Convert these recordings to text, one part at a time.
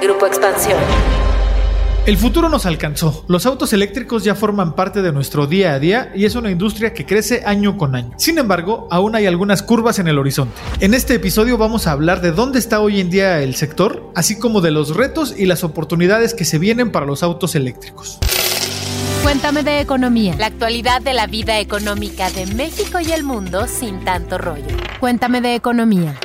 Grupo Expansión. El futuro nos alcanzó. Los autos eléctricos ya forman parte de nuestro día a día y es una industria que crece año con año. Sin embargo, aún hay algunas curvas en el horizonte. En este episodio vamos a hablar de dónde está hoy en día el sector, así como de los retos y las oportunidades que se vienen para los autos eléctricos. Cuéntame de economía. La actualidad de la vida económica de México y el mundo sin tanto rollo. Cuéntame de economía.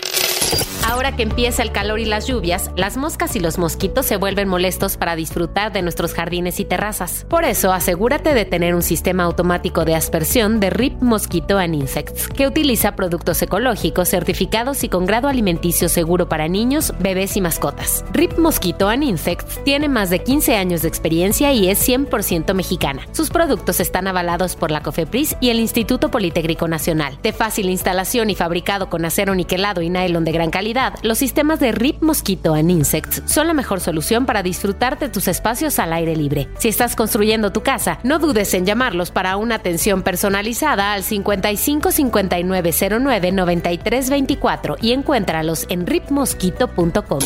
Ahora que empieza el calor y las lluvias, las moscas y los mosquitos se vuelven molestos para disfrutar de nuestros jardines y terrazas. Por eso, asegúrate de tener un sistema automático de aspersión de RIP Mosquito and Insects, que utiliza productos ecológicos certificados y con grado alimenticio seguro para niños, bebés y mascotas. RIP Mosquito and Insects tiene más de 15 años de experiencia y es 100% mexicana. Sus productos están avalados por la COFEPRIS y el Instituto Politécnico Nacional. De fácil instalación y fabricado con acero niquelado y nylon de gran calidad, los sistemas de RIP Mosquito and Insects son la mejor solución para disfrutar de tus espacios al aire libre. Si estás construyendo tu casa, no dudes en llamarlos para una atención personalizada al 55 59 09 93 24 y encuéntralos en ripmosquito.com.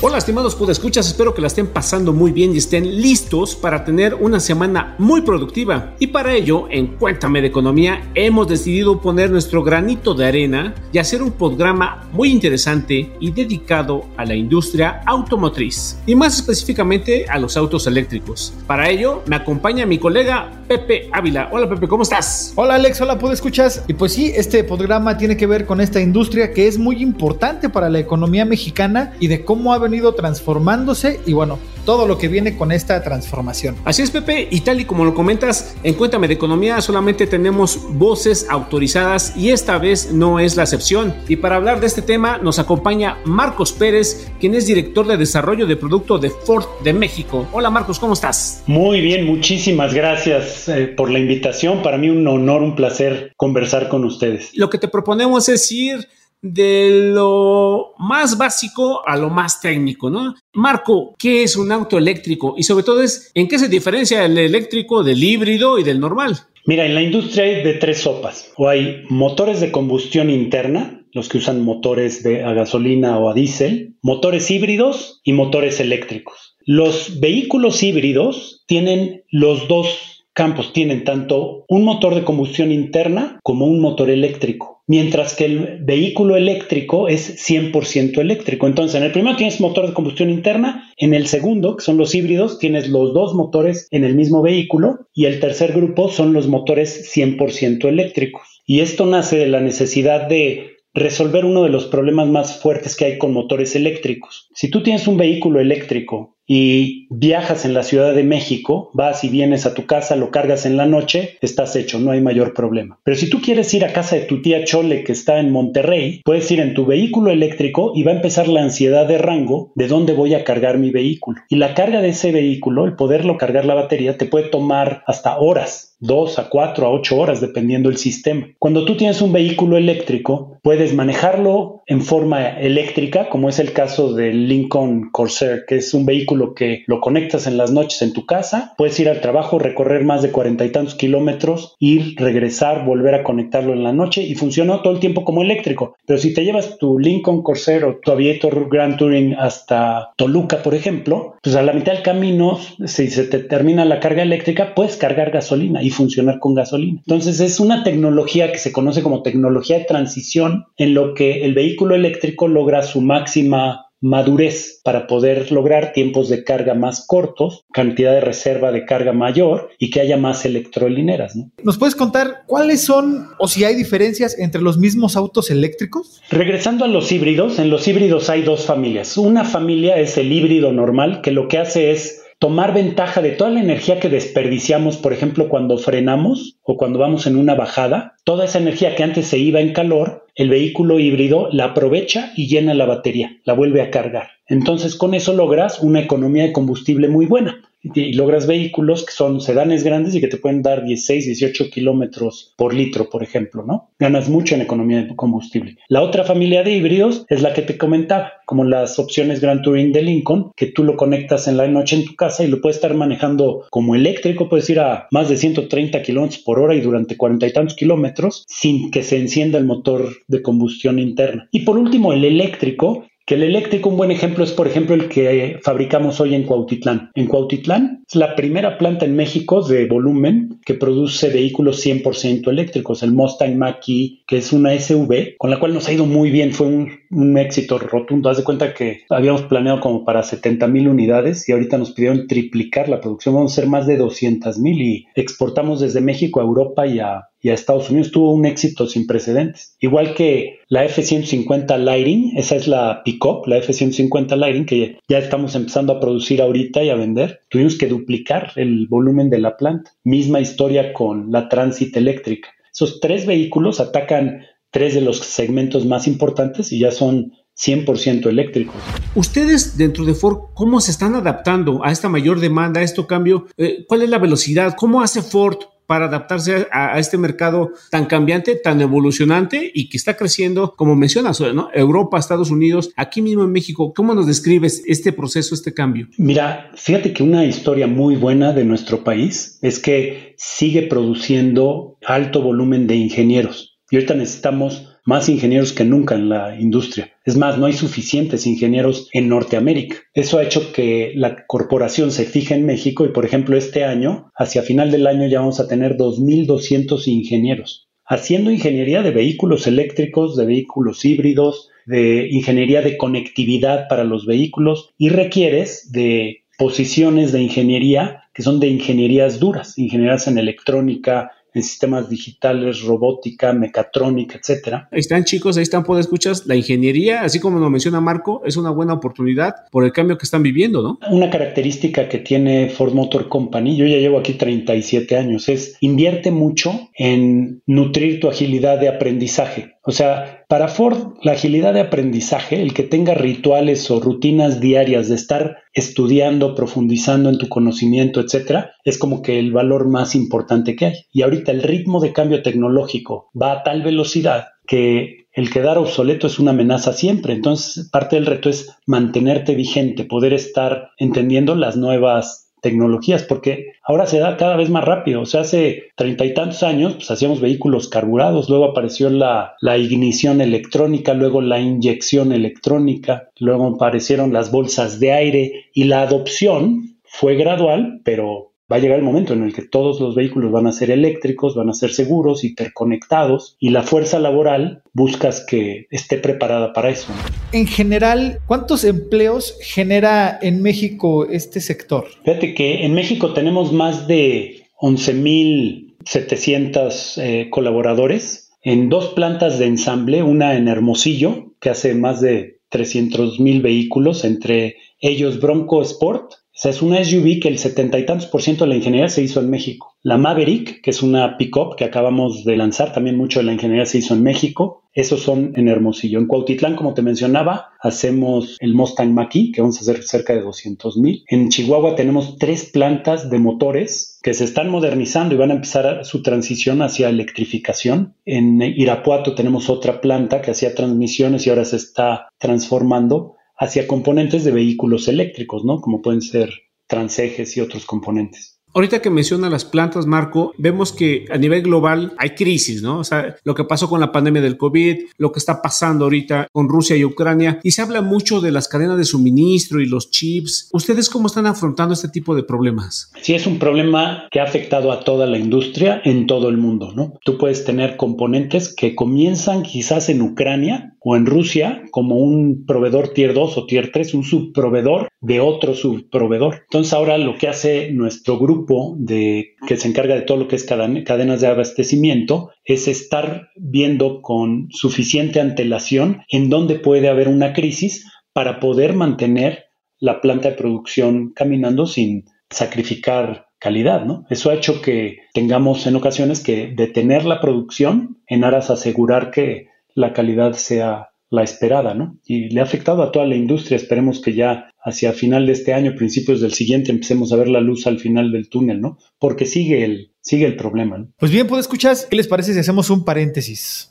Hola, estimados escuchas, espero que la estén pasando muy bien y estén listos para tener una semana muy productiva. Y para ello, en Cuéntame de Economía, hemos decidido poner nuestro granito de arena y hacer un programa muy interesante y dedicado a la industria automotriz y más específicamente a los autos eléctricos. Para ello me acompaña mi colega Pepe Ávila. Hola Pepe, ¿cómo estás? Hola Alex, hola, ¿puedo escuchas? Y pues sí, este programa tiene que ver con esta industria que es muy importante para la economía mexicana y de cómo ha venido transformándose y bueno, todo lo que viene con esta transformación. Así es, Pepe, y tal y como lo comentas, en Cuéntame de Economía solamente tenemos voces autorizadas y esta vez no es la excepción. Y para hablar de este tema nos acompaña Marcos Pérez, quien es director de desarrollo de producto de Ford de México. Hola Marcos, ¿cómo estás? Muy bien, muchísimas gracias eh, por la invitación. Para mí un honor, un placer conversar con ustedes. Lo que te proponemos es ir de lo más básico a lo más técnico, ¿no? Marco, ¿qué es un auto eléctrico? Y sobre todo es, ¿en qué se diferencia el eléctrico del híbrido y del normal? Mira, en la industria hay de tres sopas. O hay motores de combustión interna, los que usan motores de, a gasolina o a diésel, motores híbridos y motores eléctricos. Los vehículos híbridos tienen los dos campos, tienen tanto un motor de combustión interna como un motor eléctrico mientras que el vehículo eléctrico es 100% eléctrico. Entonces, en el primero tienes motor de combustión interna, en el segundo, que son los híbridos, tienes los dos motores en el mismo vehículo y el tercer grupo son los motores 100% eléctricos. Y esto nace de la necesidad de resolver uno de los problemas más fuertes que hay con motores eléctricos. Si tú tienes un vehículo eléctrico y viajas en la Ciudad de México, vas y vienes a tu casa, lo cargas en la noche, estás hecho, no hay mayor problema. Pero si tú quieres ir a casa de tu tía Chole que está en Monterrey, puedes ir en tu vehículo eléctrico y va a empezar la ansiedad de rango de dónde voy a cargar mi vehículo. Y la carga de ese vehículo, el poderlo cargar la batería, te puede tomar hasta horas dos a cuatro a ocho horas, dependiendo del sistema. Cuando tú tienes un vehículo eléctrico, puedes manejarlo en forma eléctrica, como es el caso del Lincoln Corsair, que es un vehículo que lo conectas en las noches en tu casa, puedes ir al trabajo, recorrer más de cuarenta y tantos kilómetros, ir, regresar, volver a conectarlo en la noche y funciona todo el tiempo como eléctrico. Pero si te llevas tu Lincoln Corsair o tu Aviator Grand Touring hasta Toluca, por ejemplo, pues a la mitad del camino, si se te termina la carga eléctrica, puedes cargar gasolina y funcionar con gasolina. Entonces es una tecnología que se conoce como tecnología de transición en lo que el vehículo eléctrico logra su máxima madurez para poder lograr tiempos de carga más cortos, cantidad de reserva de carga mayor y que haya más electrolineras. ¿Nos puedes contar cuáles son o si hay diferencias entre los mismos autos eléctricos? Regresando a los híbridos, en los híbridos hay dos familias. Una familia es el híbrido normal que lo que hace es tomar ventaja de toda la energía que desperdiciamos, por ejemplo, cuando frenamos o cuando vamos en una bajada, toda esa energía que antes se iba en calor, el vehículo híbrido la aprovecha y llena la batería, la vuelve a cargar. Entonces con eso logras una economía de combustible muy buena y logras vehículos que son sedanes grandes y que te pueden dar 16, 18 kilómetros por litro, por ejemplo, ¿no? Ganas mucho en economía de combustible. La otra familia de híbridos es la que te comentaba, como las opciones Grand Touring de Lincoln, que tú lo conectas en la noche en tu casa y lo puedes estar manejando como eléctrico, puedes ir a más de 130 kilómetros por hora y durante cuarenta y tantos kilómetros sin que se encienda el motor de combustión interna. Y por último, el eléctrico Que el eléctrico, un buen ejemplo es, por ejemplo, el que fabricamos hoy en Cuautitlán. En Cuautitlán es la primera planta en México de volumen que produce vehículos 100% eléctricos. El Mustang Mach-E, que es una SUV, con la cual nos ha ido muy bien. Fue un, un éxito rotundo. Haz de cuenta que habíamos planeado como para 70 mil unidades y ahorita nos pidieron triplicar la producción. Vamos a ser más de 200 mil y exportamos desde México a Europa y a y a Estados Unidos tuvo un éxito sin precedentes. Igual que la F-150 Lighting, esa es la pickup, la F-150 Lighting, que ya estamos empezando a producir ahorita y a vender. Tuvimos que duplicar el volumen de la planta. Misma historia con la Transit eléctrica. Esos tres vehículos atacan tres de los segmentos más importantes y ya son 100% eléctricos. Ustedes dentro de Ford, ¿cómo se están adaptando a esta mayor demanda, a este cambio? Eh, ¿Cuál es la velocidad? ¿Cómo hace Ford para adaptarse a, este mercado tan cambiante, tan evolucionante y que está creciendo, como mencionas. Europa, Estados Unidos, aquí mismo en México. ¿Cómo nos describes este proceso, este cambio? Mira, fíjate que una historia muy buena de nuestro país es que sigue produciendo alto volumen de ingenieros. Y ahorita necesitamos más ingenieros que nunca en la industria. Es más, no hay suficientes ingenieros en Norteamérica. Eso ha hecho que la corporación se fije en México y, por ejemplo, este año, hacia final del año ya vamos a tener 2.200 ingenieros haciendo ingeniería de vehículos eléctricos, de vehículos híbridos, de ingeniería de conectividad para los vehículos y requieres de posiciones de ingeniería que son de ingenierías duras, ingenierías en electrónica, en sistemas digitales, robótica, mecatrónica, etcétera. Ahí están chicos, ahí están, por escuchas, la ingeniería, así como lo menciona Marco, es una buena oportunidad por el cambio que están viviendo, ¿no? Una característica que tiene Ford Motor Company, yo ya llevo aquí 37 años, es invierte mucho en nutrir tu agilidad de aprendizaje. O sea, para Ford, la agilidad de aprendizaje, el que tenga rituales o rutinas diarias de estar estudiando, profundizando en tu conocimiento, etcétera, es como que el valor más importante que hay. Y ahorita el ritmo de cambio tecnológico va a tal velocidad que el quedar obsoleto es una amenaza siempre. Entonces, parte del reto es mantenerte vigente, poder estar entendiendo las nuevas tecnologías, porque ahora se da cada vez más rápido. O sea, hace treinta y tantos años, pues hacíamos vehículos carburados, luego apareció la, la ignición electrónica, luego la inyección electrónica, luego aparecieron las bolsas de aire y la adopción fue gradual, pero va a llegar el momento en el que todos los vehículos van a ser eléctricos, van a ser seguros, hiperconectados y la fuerza laboral buscas que esté preparada para eso. En general, ¿cuántos empleos genera en México este sector? Fíjate que en México tenemos más de 11.700 eh, colaboradores en dos plantas de ensamble, una en Hermosillo, que hace más de 300.000 vehículos, entre ellos Bronco Sport, o es una SUV que el setenta y tantos por ciento de la ingeniería se hizo en México. La Maverick, que es una pickup que acabamos de lanzar, también mucho de la ingeniería se hizo en México. Esos son en Hermosillo. En Cuautitlán, como te mencionaba, hacemos el Mustang Mach-E, que vamos a hacer cerca de 200 mil. En Chihuahua tenemos tres plantas de motores que se están modernizando y van a empezar su transición hacia electrificación. En Irapuato tenemos otra planta que hacía transmisiones y ahora se está transformando hacia componentes de vehículos eléctricos, ¿no? Como pueden ser transejes y otros componentes. Ahorita que menciona las plantas, Marco, vemos que a nivel global hay crisis, ¿no? O sea, lo que pasó con la pandemia del COVID, lo que está pasando ahorita con Rusia y Ucrania, y se habla mucho de las cadenas de suministro y los chips. ¿Ustedes cómo están afrontando este tipo de problemas? Sí, es un problema que ha afectado a toda la industria en todo el mundo, ¿no? Tú puedes tener componentes que comienzan quizás en Ucrania o en Rusia como un proveedor tier 2 o tier 3, un subproveedor de otro subproveedor. Entonces ahora lo que hace nuestro grupo de, que se encarga de todo lo que es cadenas de abastecimiento es estar viendo con suficiente antelación en dónde puede haber una crisis para poder mantener la planta de producción caminando sin sacrificar calidad, ¿no? Eso ha hecho que tengamos en ocasiones que detener la producción en aras a asegurar que la calidad sea la esperada, ¿no? Y le ha afectado a toda la industria. Esperemos que ya hacia final de este año, principios del siguiente, empecemos a ver la luz al final del túnel, ¿no? Porque sigue el, sigue el problema. ¿no? Pues bien, pues escuchar, ¿qué les parece si hacemos un paréntesis?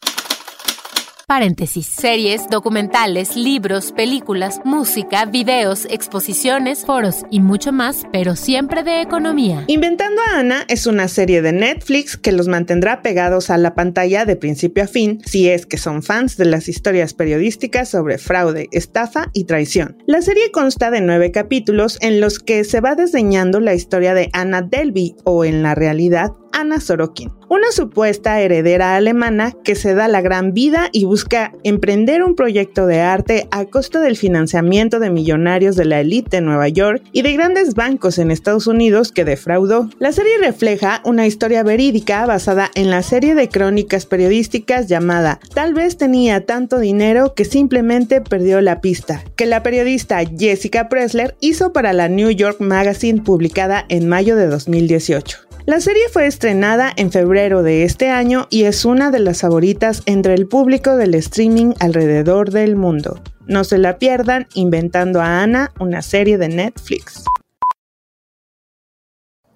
Paréntesis. Series, documentales, libros, películas, música, videos, exposiciones, foros y mucho más, pero siempre de economía. Inventando a Ana es una serie de Netflix que los mantendrá pegados a la pantalla de principio a fin si es que son fans de las historias periodísticas sobre fraude, estafa y traición. La serie consta de nueve capítulos en los que se va desdeñando la historia de Anna Delby o en la realidad Anna Sorokin, una supuesta heredera alemana que se da la gran vida y busca emprender un proyecto de arte a costa del financiamiento de millonarios de la élite de Nueva York y de grandes bancos en Estados Unidos que defraudó. La serie refleja una historia verídica basada en la serie de crónicas periodísticas llamada Tal vez tenía tanto dinero que simplemente perdió la pista, que la periodista Jessica Pressler hizo para la New York Magazine publicada en mayo de 2018. La serie fue estrenada en febrero de este año y es una de las favoritas entre el público del streaming alrededor del mundo. No se la pierdan inventando a Ana, una serie de Netflix.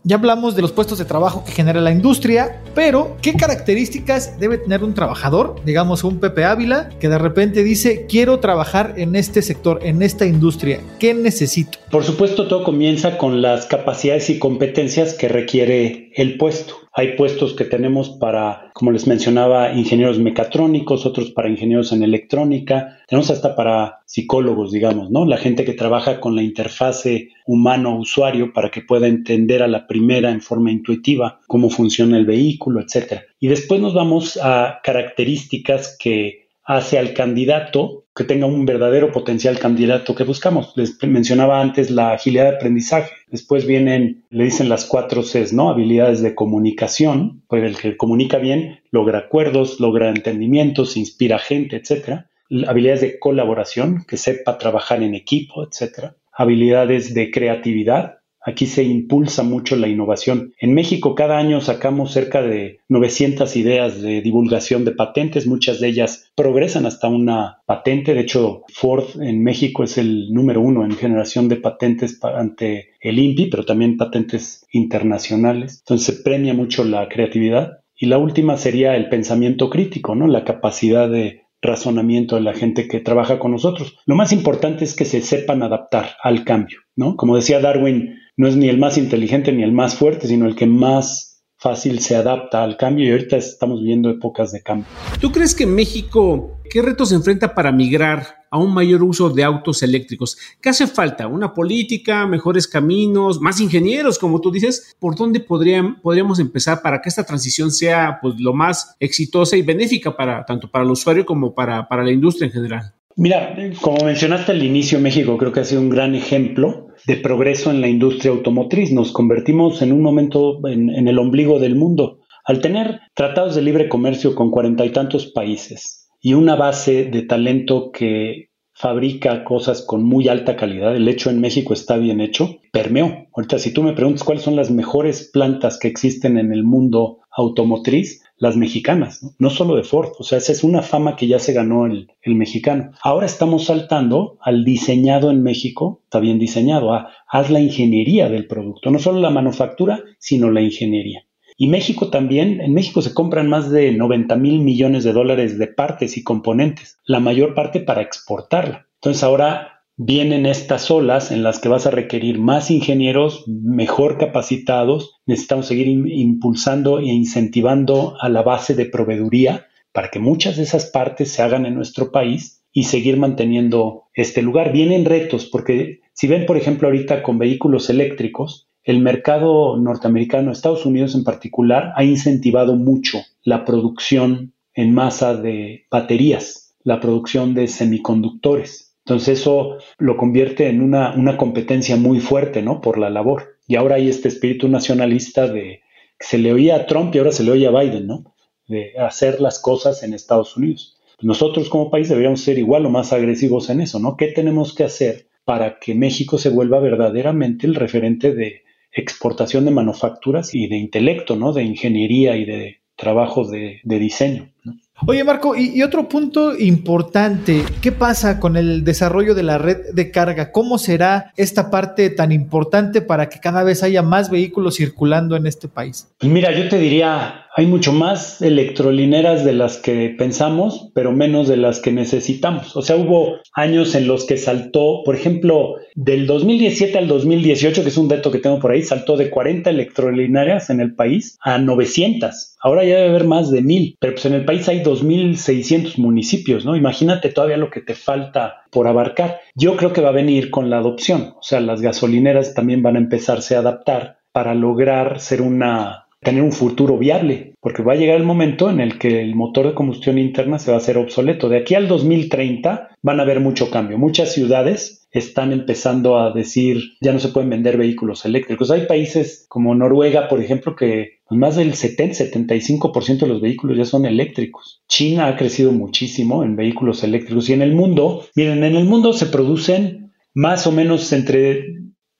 Ya hablamos de los puestos de trabajo que genera la industria, pero ¿qué características debe tener un trabajador? Digamos un Pepe Ávila que de repente dice, quiero trabajar en este sector, en esta industria. ¿Qué necesito? Por supuesto, todo comienza con las capacidades y competencias que requiere el puesto. Hay puestos que tenemos para, como les mencionaba, ingenieros mecatrónicos, otros para ingenieros en electrónica, tenemos hasta para psicólogos, digamos, ¿no? La gente que trabaja con la interfase humano-usuario para que pueda entender a la primera en forma intuitiva cómo funciona el vehículo, etc. Y después nos vamos a características que hace al candidato que tenga un verdadero potencial candidato que buscamos. Les mencionaba antes la agilidad de aprendizaje. Después vienen, le dicen las cuatro Cs, ¿no? Habilidades de comunicación, pues el que comunica bien logra acuerdos, logra entendimientos, inspira gente, etcétera. Habilidades de colaboración, que sepa trabajar en equipo, etcétera. Habilidades de creatividad, Aquí se impulsa mucho la innovación. En México cada año sacamos cerca de 900 ideas de divulgación de patentes, muchas de ellas progresan hasta una patente. De hecho, Ford en México es el número uno en generación de patentes ante el INPI, pero también patentes internacionales. Entonces se premia mucho la creatividad. Y la última sería el pensamiento crítico, ¿no? La capacidad de razonamiento de la gente que trabaja con nosotros. Lo más importante es que se sepan adaptar al cambio, ¿no? Como decía Darwin, no es ni el más inteligente ni el más fuerte, sino el que más fácil se adapta al cambio y ahorita estamos viviendo épocas de cambio. ¿Tú crees que México qué retos se enfrenta para migrar a un mayor uso de autos eléctricos? ¿Qué hace falta? ¿Una política, mejores caminos, más ingenieros, como tú dices? ¿Por dónde podríamos empezar para que esta transición sea pues, lo más exitosa y benéfica para tanto para el usuario como para, para la industria en general? Mira, como mencionaste al inicio, México creo que ha sido un gran ejemplo de progreso en la industria automotriz. Nos convertimos en un momento en, el ombligo del mundo. Al tener tratados de libre comercio con cuarenta y tantos países y una base de talento que fabrica cosas con muy alta calidad, el hecho en México está bien hecho, permeó. Ahorita si tú me preguntas cuáles son las mejores plantas que existen en el mundo automotriz, las mexicanas, ¿no? solo de Ford, o sea, esa es una fama que ya se ganó el, el, mexicano. Ahora estamos saltando al diseñado en México, está bien diseñado, a haz la ingeniería del producto, no solo la manufactura, sino la ingeniería. Y México también, en México se compran más de 90 mil millones de dólares de partes y componentes, la mayor parte para exportarla. Entonces ahora vienen estas olas en las que vas a requerir más ingenieros mejor capacitados. Necesitamos seguir impulsando e incentivando a la base de proveeduría para que muchas de esas partes se hagan en nuestro país y seguir manteniendo este lugar. Vienen retos porque si ven, por ejemplo, ahorita con vehículos eléctricos, el mercado norteamericano, Estados Unidos en particular, ha incentivado mucho la producción en masa de baterías, la producción de semiconductores. Entonces eso lo convierte en una, una, competencia muy fuerte, ¿no? Por la labor. Y ahora hay este espíritu nacionalista de que se le oía a Trump y ahora se le oye a Biden, ¿no? De hacer las cosas en Estados Unidos. Nosotros como país deberíamos ser igual o más agresivos en eso, ¿no? ¿Qué tenemos que hacer para que México se vuelva verdaderamente el referente de exportación de manufacturas y de intelecto, ¿no? De ingeniería y de trabajo de, de diseño. ¿no? Oye Marco, y, otro punto importante, ¿qué pasa con el desarrollo de la red de carga? ¿Cómo será esta parte tan importante para que cada vez haya más vehículos circulando en este país? Pues mira, yo te diría, hay mucho más electrolineras de las que pensamos, pero menos de las que necesitamos. O sea, hubo años en los que saltó, por ejemplo, del 2017 al 2018, que es un dato que tengo por ahí, saltó de 40 electrolineras en el país a 900. Ahora ya debe haber más de mil, pero pues en el país hay 2.600 municipios, ¿no? Imagínate todavía lo que te falta por abarcar. Yo creo que va a venir con la adopción, o sea, las gasolineras también van a empezarse a adaptar para lograr ser una tener un futuro viable, porque va a llegar el momento en el que el motor de combustión interna se va a hacer obsoleto. De aquí al 2030 van a haber mucho cambio. Muchas ciudades están empezando a decir ya no se pueden vender vehículos eléctricos. Hay países como Noruega, por ejemplo, que más del 70-75% de los vehículos ya son eléctricos. China ha crecido muchísimo en vehículos eléctricos y en el mundo, miren, en el mundo se producen más o menos entre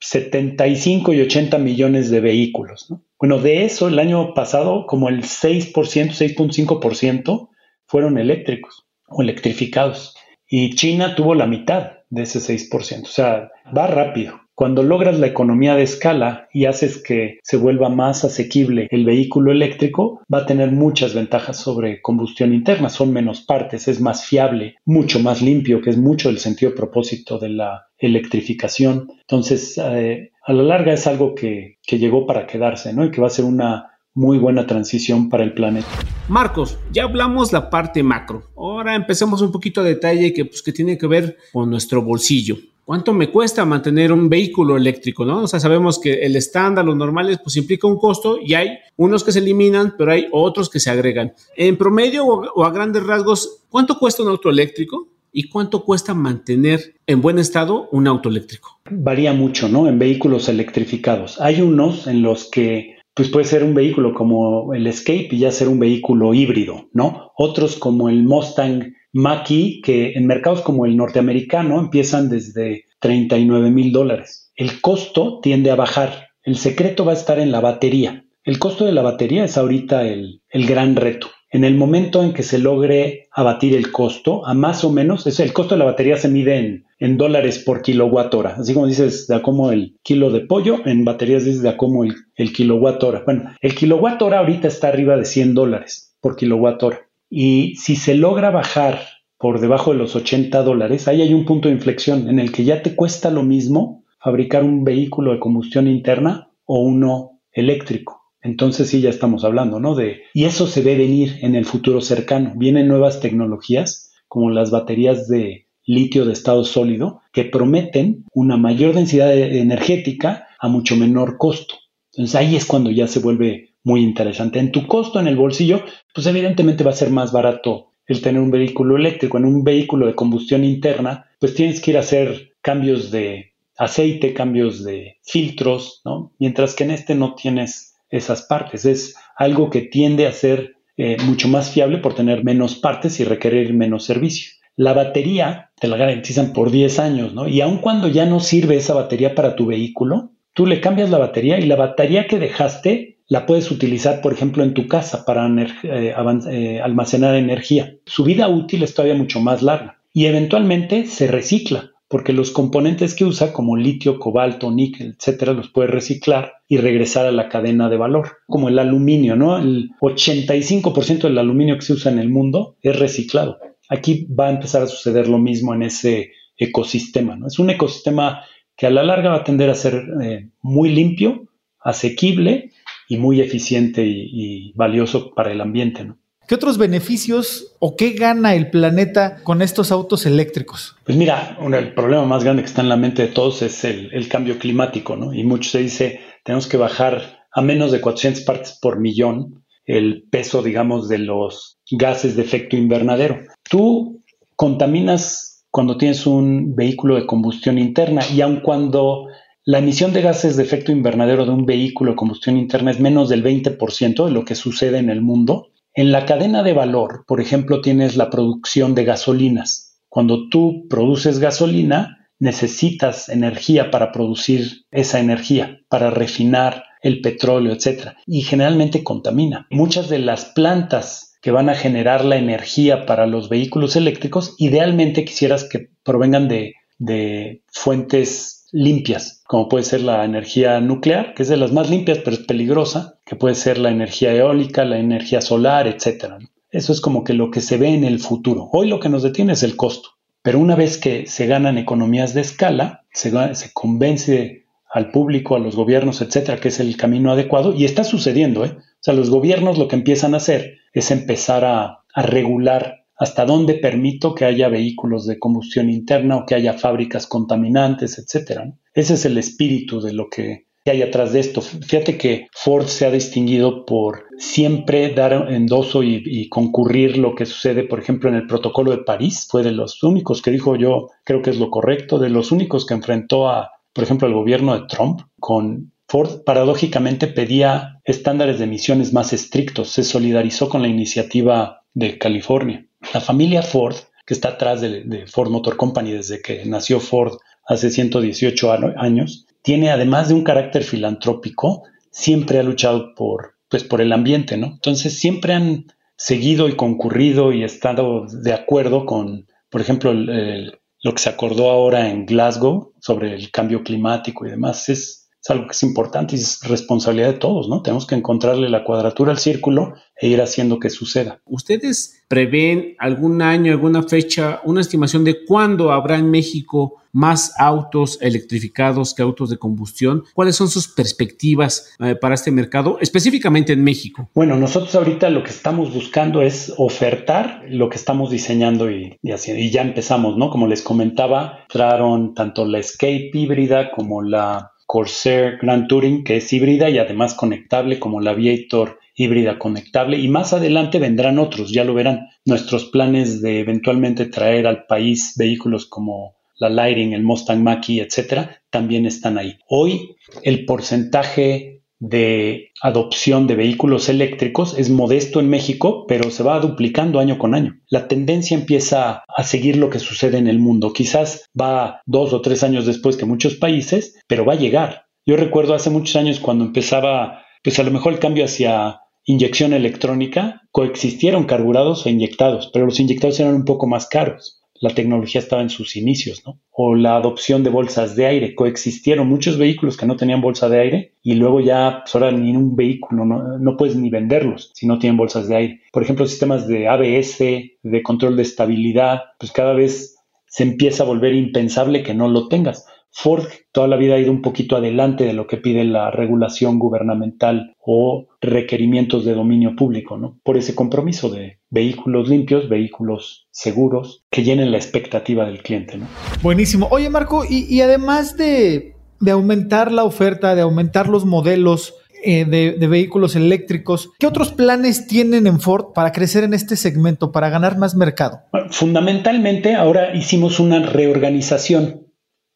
75 y 80 millones de vehículos. Bueno, de eso el año pasado como el 6%, 6.5% fueron eléctricos o electrificados. Y China tuvo la mitad de ese 6%. O sea, va rápido. Cuando logras la economía de escala y haces que se vuelva más asequible el vehículo eléctrico, va a tener muchas ventajas sobre combustión interna. Son menos partes, es más fiable, mucho más limpio, que es mucho el sentido propósito de la electrificación. Entonces, eh, a la larga es algo que, que llegó para quedarse, ¿no? Y que va a ser una muy buena transición para el planeta. Marcos, ya hablamos la parte macro. Ahora empecemos un poquito a detalle que, pues, que tiene que ver con nuestro bolsillo. ¿Cuánto me cuesta mantener un vehículo eléctrico? ¿no? O sea, sabemos que el estándar, los normales, pues implica un costo y hay unos que se eliminan, pero hay otros que se agregan. En promedio o a grandes rasgos, ¿cuánto cuesta un auto eléctrico? ¿Y cuánto cuesta mantener en buen estado un auto eléctrico? Varía mucho, ¿no? En vehículos electrificados. Hay unos en los que pues puede ser un vehículo como el Escape y ya ser un vehículo híbrido, ¿no? Otros como el Mustang Mach-E, que en mercados como el norteamericano empiezan desde 39 mil dólares. El costo tiende a bajar. El secreto va a estar en la batería. El costo de la batería es ahorita el, el gran reto. En el momento en que se logre abatir el costo, a más o menos, el costo de la batería se mide en, dólares por kilowatt hora. Así como dices, de a como el kilo de pollo, en baterías dices de a como el, el kilowatt hora. Bueno, el kilowatt hora ahorita está arriba de 100 dólares por kilowatt hora. Y si se logra bajar por debajo de los 80 dólares, ahí hay un punto de inflexión en el que ya te cuesta lo mismo fabricar un vehículo de combustión interna o uno eléctrico. Entonces sí ya estamos hablando, ¿no? Y eso se ve venir en el futuro cercano. Vienen nuevas tecnologías como las baterías de litio de estado sólido que prometen una mayor densidad energética a mucho menor costo. Entonces ahí es cuando ya se vuelve muy interesante. En tu costo, en el bolsillo, pues evidentemente va a ser más barato el tener un vehículo eléctrico. En un vehículo de combustión interna, pues tienes que ir a hacer cambios de aceite, cambios de filtros, ¿no? Mientras que en este no tienes esas partes. Es algo que tiende a ser eh, mucho más fiable por tener menos partes y requerir menos servicio. La batería te la garantizan por 10 años, ¿no? Y aun cuando ya no sirve esa batería para tu vehículo, tú le cambias la batería y la batería que dejaste la puedes utilizar, por ejemplo, en tu casa para eh, eh, almacenar energía. Su vida útil es todavía mucho más larga y eventualmente se recicla porque los componentes que usa, como litio, cobalto, níquel, etcétera, los puede reciclar y regresar a la cadena de valor, como el aluminio, ¿no? El 85% del aluminio que se usa en el mundo es reciclado. Aquí va a empezar a suceder lo mismo en ese ecosistema, ¿no? Es un ecosistema que a la larga va a tender a ser eh, muy limpio, asequible y muy eficiente y, y valioso para el ambiente, ¿no? ¿Qué otros beneficios o qué gana el planeta con estos autos eléctricos? Pues mira, el problema más grande que está en la mente de todos es el, cambio climático, ¿no? Y mucho se dice, tenemos que bajar a menos de 400 partes por millón el peso, digamos, de los gases de efecto invernadero. Tú contaminas cuando tienes un vehículo de combustión interna y aun cuando la emisión de gases de efecto invernadero de un vehículo de combustión interna es menos del 20% de lo que sucede en el mundo, en la cadena de valor, por ejemplo, tienes la producción de gasolinas. Cuando tú produces gasolina, necesitas energía para producir esa energía, para refinar el petróleo, etc. Y generalmente contamina. Muchas de las plantas que van a generar la energía para los vehículos eléctricos, idealmente quisieras que provengan de, de fuentes limpias, como puede ser la energía nuclear, que es de las más limpias, pero es peligrosa, que puede ser la energía eólica, la energía solar, etcétera. Eso es como que lo que se ve en el futuro. Hoy lo que nos detiene es el costo. Pero una vez que se ganan economías de escala, se, se convence al público, a los gobiernos, etcétera, que es el camino adecuado. Y está sucediendo, ¿eh? O sea, los gobiernos lo que empiezan a hacer es empezar a, a regular hasta dónde permito que haya vehículos de combustión interna o que haya fábricas contaminantes, etcétera. Ese es el espíritu de lo que hay atrás de esto. Fíjate que Ford se ha distinguido por siempre dar endoso y, y, concurrir lo que sucede, por ejemplo, en el protocolo de París. Fue de los únicos que dijo yo, creo que es lo correcto, de los únicos que enfrentó a, por ejemplo, al gobierno de Trump con Ford paradójicamente pedía estándares de emisiones más estrictos, se solidarizó con la iniciativa de California. La familia Ford, que está atrás de, de Ford Motor Company desde que nació Ford hace 118 años, tiene además de un carácter filantrópico, siempre ha luchado por, pues, por el ambiente, ¿no? Entonces siempre han seguido y concurrido y estado de acuerdo con, por ejemplo, lo que se acordó ahora en Glasgow sobre el cambio climático y demás. Es, es algo que es importante y es responsabilidad de todos, ¿no? Tenemos que encontrarle la cuadratura al círculo e ir haciendo que suceda. ¿Ustedes prevén algún año, alguna fecha, una estimación de cuándo habrá en México más autos electrificados que autos de combustión? ¿Cuáles son sus perspectivas eh, para este mercado, específicamente en México? Bueno, nosotros ahorita lo que estamos buscando es ofertar lo que estamos diseñando y, y haciendo. Y ya empezamos, ¿no? Como les comentaba, entraron tanto la Escape híbrida como la Corsair Grand Touring, que es híbrida y además conectable, como la Aviator híbrida conectable. Y más adelante vendrán otros, ya lo verán. Nuestros planes de eventualmente traer al país vehículos como la Lighting, el Mustang Mach-E, etcétera, también están ahí. Hoy el porcentaje de adopción de vehículos eléctricos es modesto en México, pero se va duplicando año con año. La tendencia empieza a seguir lo que sucede en el mundo. Quizás va dos o tres años después que muchos países, pero va a llegar. Yo recuerdo hace muchos años cuando empezaba, pues a lo mejor el cambio hacia inyección electrónica, coexistieron carburados e inyectados, pero los inyectados eran un poco más caros la tecnología estaba en sus inicios, ¿no? O la adopción de bolsas de aire. Coexistieron muchos vehículos que no tenían bolsa de aire y luego ya, pues ahora ni en un vehículo, no, no, puedes ni venderlos si no tienen bolsas de aire. Por ejemplo, sistemas de ABS, de control de estabilidad, pues cada vez se empieza a volver impensable que no lo tengas. Ford toda la vida ha ido un poquito adelante de lo que pide la regulación gubernamental o requerimientos de dominio público, ¿no? Por ese compromiso de vehículos limpios, vehículos seguros, que llenen la expectativa del cliente, ¿no? Buenísimo. Oye, Marco, y, y además de, de, aumentar la oferta, de aumentar los modelos, eh, de, de, vehículos eléctricos. ¿Qué otros planes tienen en Ford para crecer en este segmento, para ganar más mercado? Fundamentalmente, ahora hicimos una reorganización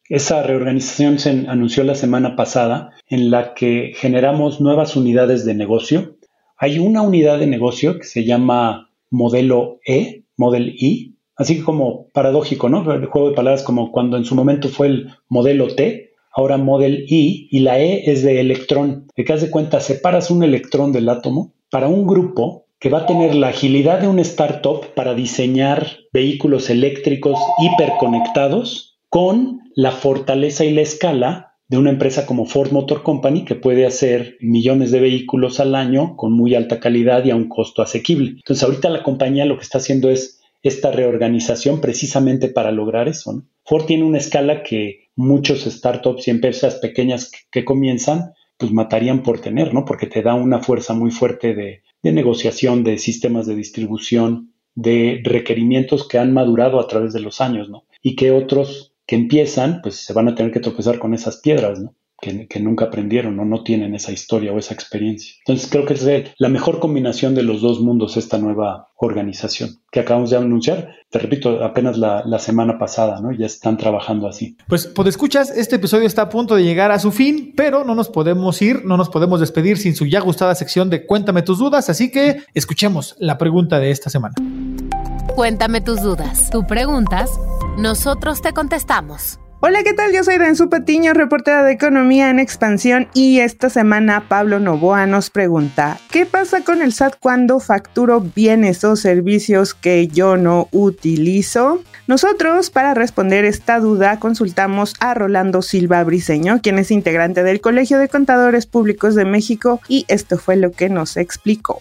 esa reorganización se anunció la semana pasada en la que generamos nuevas unidades de negocio. Hay una unidad de negocio que se llama modelo E, Model E, así como paradójico, ¿no? El juego de palabras como cuando en su momento fue el modelo T, ahora Model E y la E es de electrón. De que haz de cuenta, separas un electrón del átomo para un grupo que va a tener la agilidad de un startup para diseñar vehículos eléctricos hiperconectados con la fortaleza y la escala de una empresa como Ford Motor Company que puede hacer millones de vehículos al año con muy alta calidad y a un costo asequible. Entonces ahorita la compañía lo que está haciendo es esta reorganización precisamente para lograr eso. ¿no? Ford tiene una escala que muchos startups y empresas pequeñas que, comienzan pues matarían por tener, ¿no? Porque te da una fuerza muy fuerte de, de negociación, de sistemas de distribución, de requerimientos que han madurado a través de los años, ¿no? Y que otros que empiezan, pues se van a tener que tropezar con esas piedras, ¿no? Que, que, nunca aprendieron o no tienen esa historia o esa experiencia. Entonces creo que es la mejor combinación de los dos mundos esta nueva organización que acabamos de anunciar. Te repito, apenas la, la semana pasada, ¿no? Ya están trabajando así. Pues, pues escuchas, este episodio está a punto de llegar a su fin, pero no nos podemos ir, no nos podemos despedir sin su ya gustada sección de Cuéntame tus dudas, así que escuchemos la pregunta de esta semana. Cuéntame tus dudas. Tú preguntas, nosotros te contestamos. Hola, ¿qué tal? Yo soy Renzo Patiño, reportera de Economía en Expansión y esta semana Pablo Novoa nos pregunta, ¿qué pasa con el SAT cuando facturo bienes o servicios que yo no utilizo? Nosotros, para responder esta duda, consultamos a Rolando Silva Briseño, quien es integrante del Colegio de Contadores Públicos de México, y esto fue lo que nos explicó.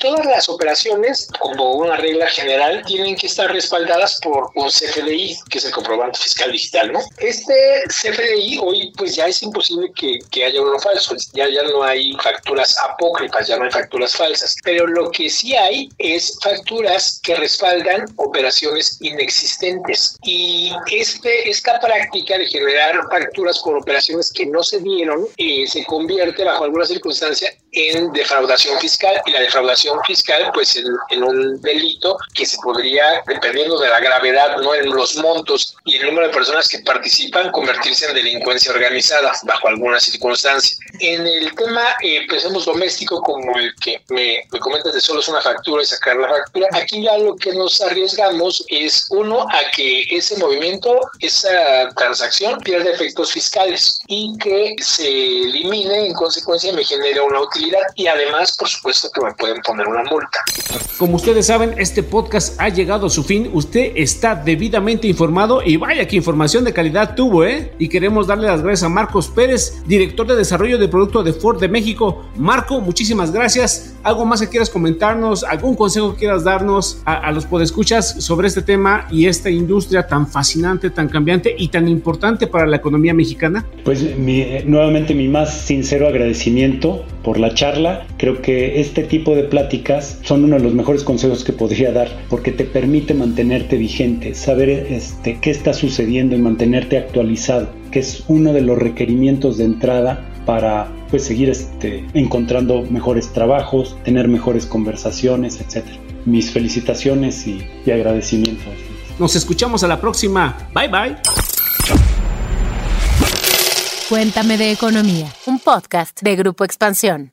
Todas las operaciones, como una regla general, tienen que estar respaldadas por un CFDI, que es el comprobante fiscal digital, ¿no? Este CFDI hoy pues ya es imposible que, que haya uno falso, ya, ya no hay facturas apócrifas, ya no hay facturas falsas, pero lo que sí hay es facturas que respaldan operaciones inexistentes. Y este, esta práctica de generar facturas por operaciones que no se dieron eh, se convierte bajo alguna circunstancia en defraudación fiscal y la defraudación fiscal pues en, en, un delito que se podría dependiendo de la gravedad no en los montos y el número de personas que participan convertirse en delincuencia organizada bajo alguna circunstancia. En el tema eh, pensemos doméstico como el que me, me comentas de solo es una factura y sacar la factura aquí ya lo que nos arriesgamos es uno a que ese movimiento esa transacción pierda efectos fiscales y que se elimine en consecuencia me genere una utilidad y además, por supuesto, que me pueden poner una multa. Como ustedes saben, este podcast ha llegado a su fin. Usted está debidamente informado y vaya que información de calidad tuvo, ¿eh? Y queremos darle las gracias a Marcos Pérez, director de desarrollo de producto de Ford de México. Marco, muchísimas gracias. ¿Algo más que quieras comentarnos? ¿Algún consejo que quieras darnos a, a los podescuchas sobre este tema y esta industria tan fascinante, tan cambiante y tan importante para la economía mexicana? Pues mi, nuevamente mi más sincero agradecimiento por la charla. Creo que este tipo de pláticas son uno de los mejores consejos que podría dar porque te permite mantenerte vigente, saber este, qué está sucediendo y mantenerte actualizado, que es uno de los requerimientos de entrada para pues seguir este, encontrando mejores trabajos, tener mejores conversaciones, etc. Mis felicitaciones y, y agradecimientos. Nos escuchamos a la próxima. Bye bye. Cuéntame de Economía, un podcast de Grupo Expansión.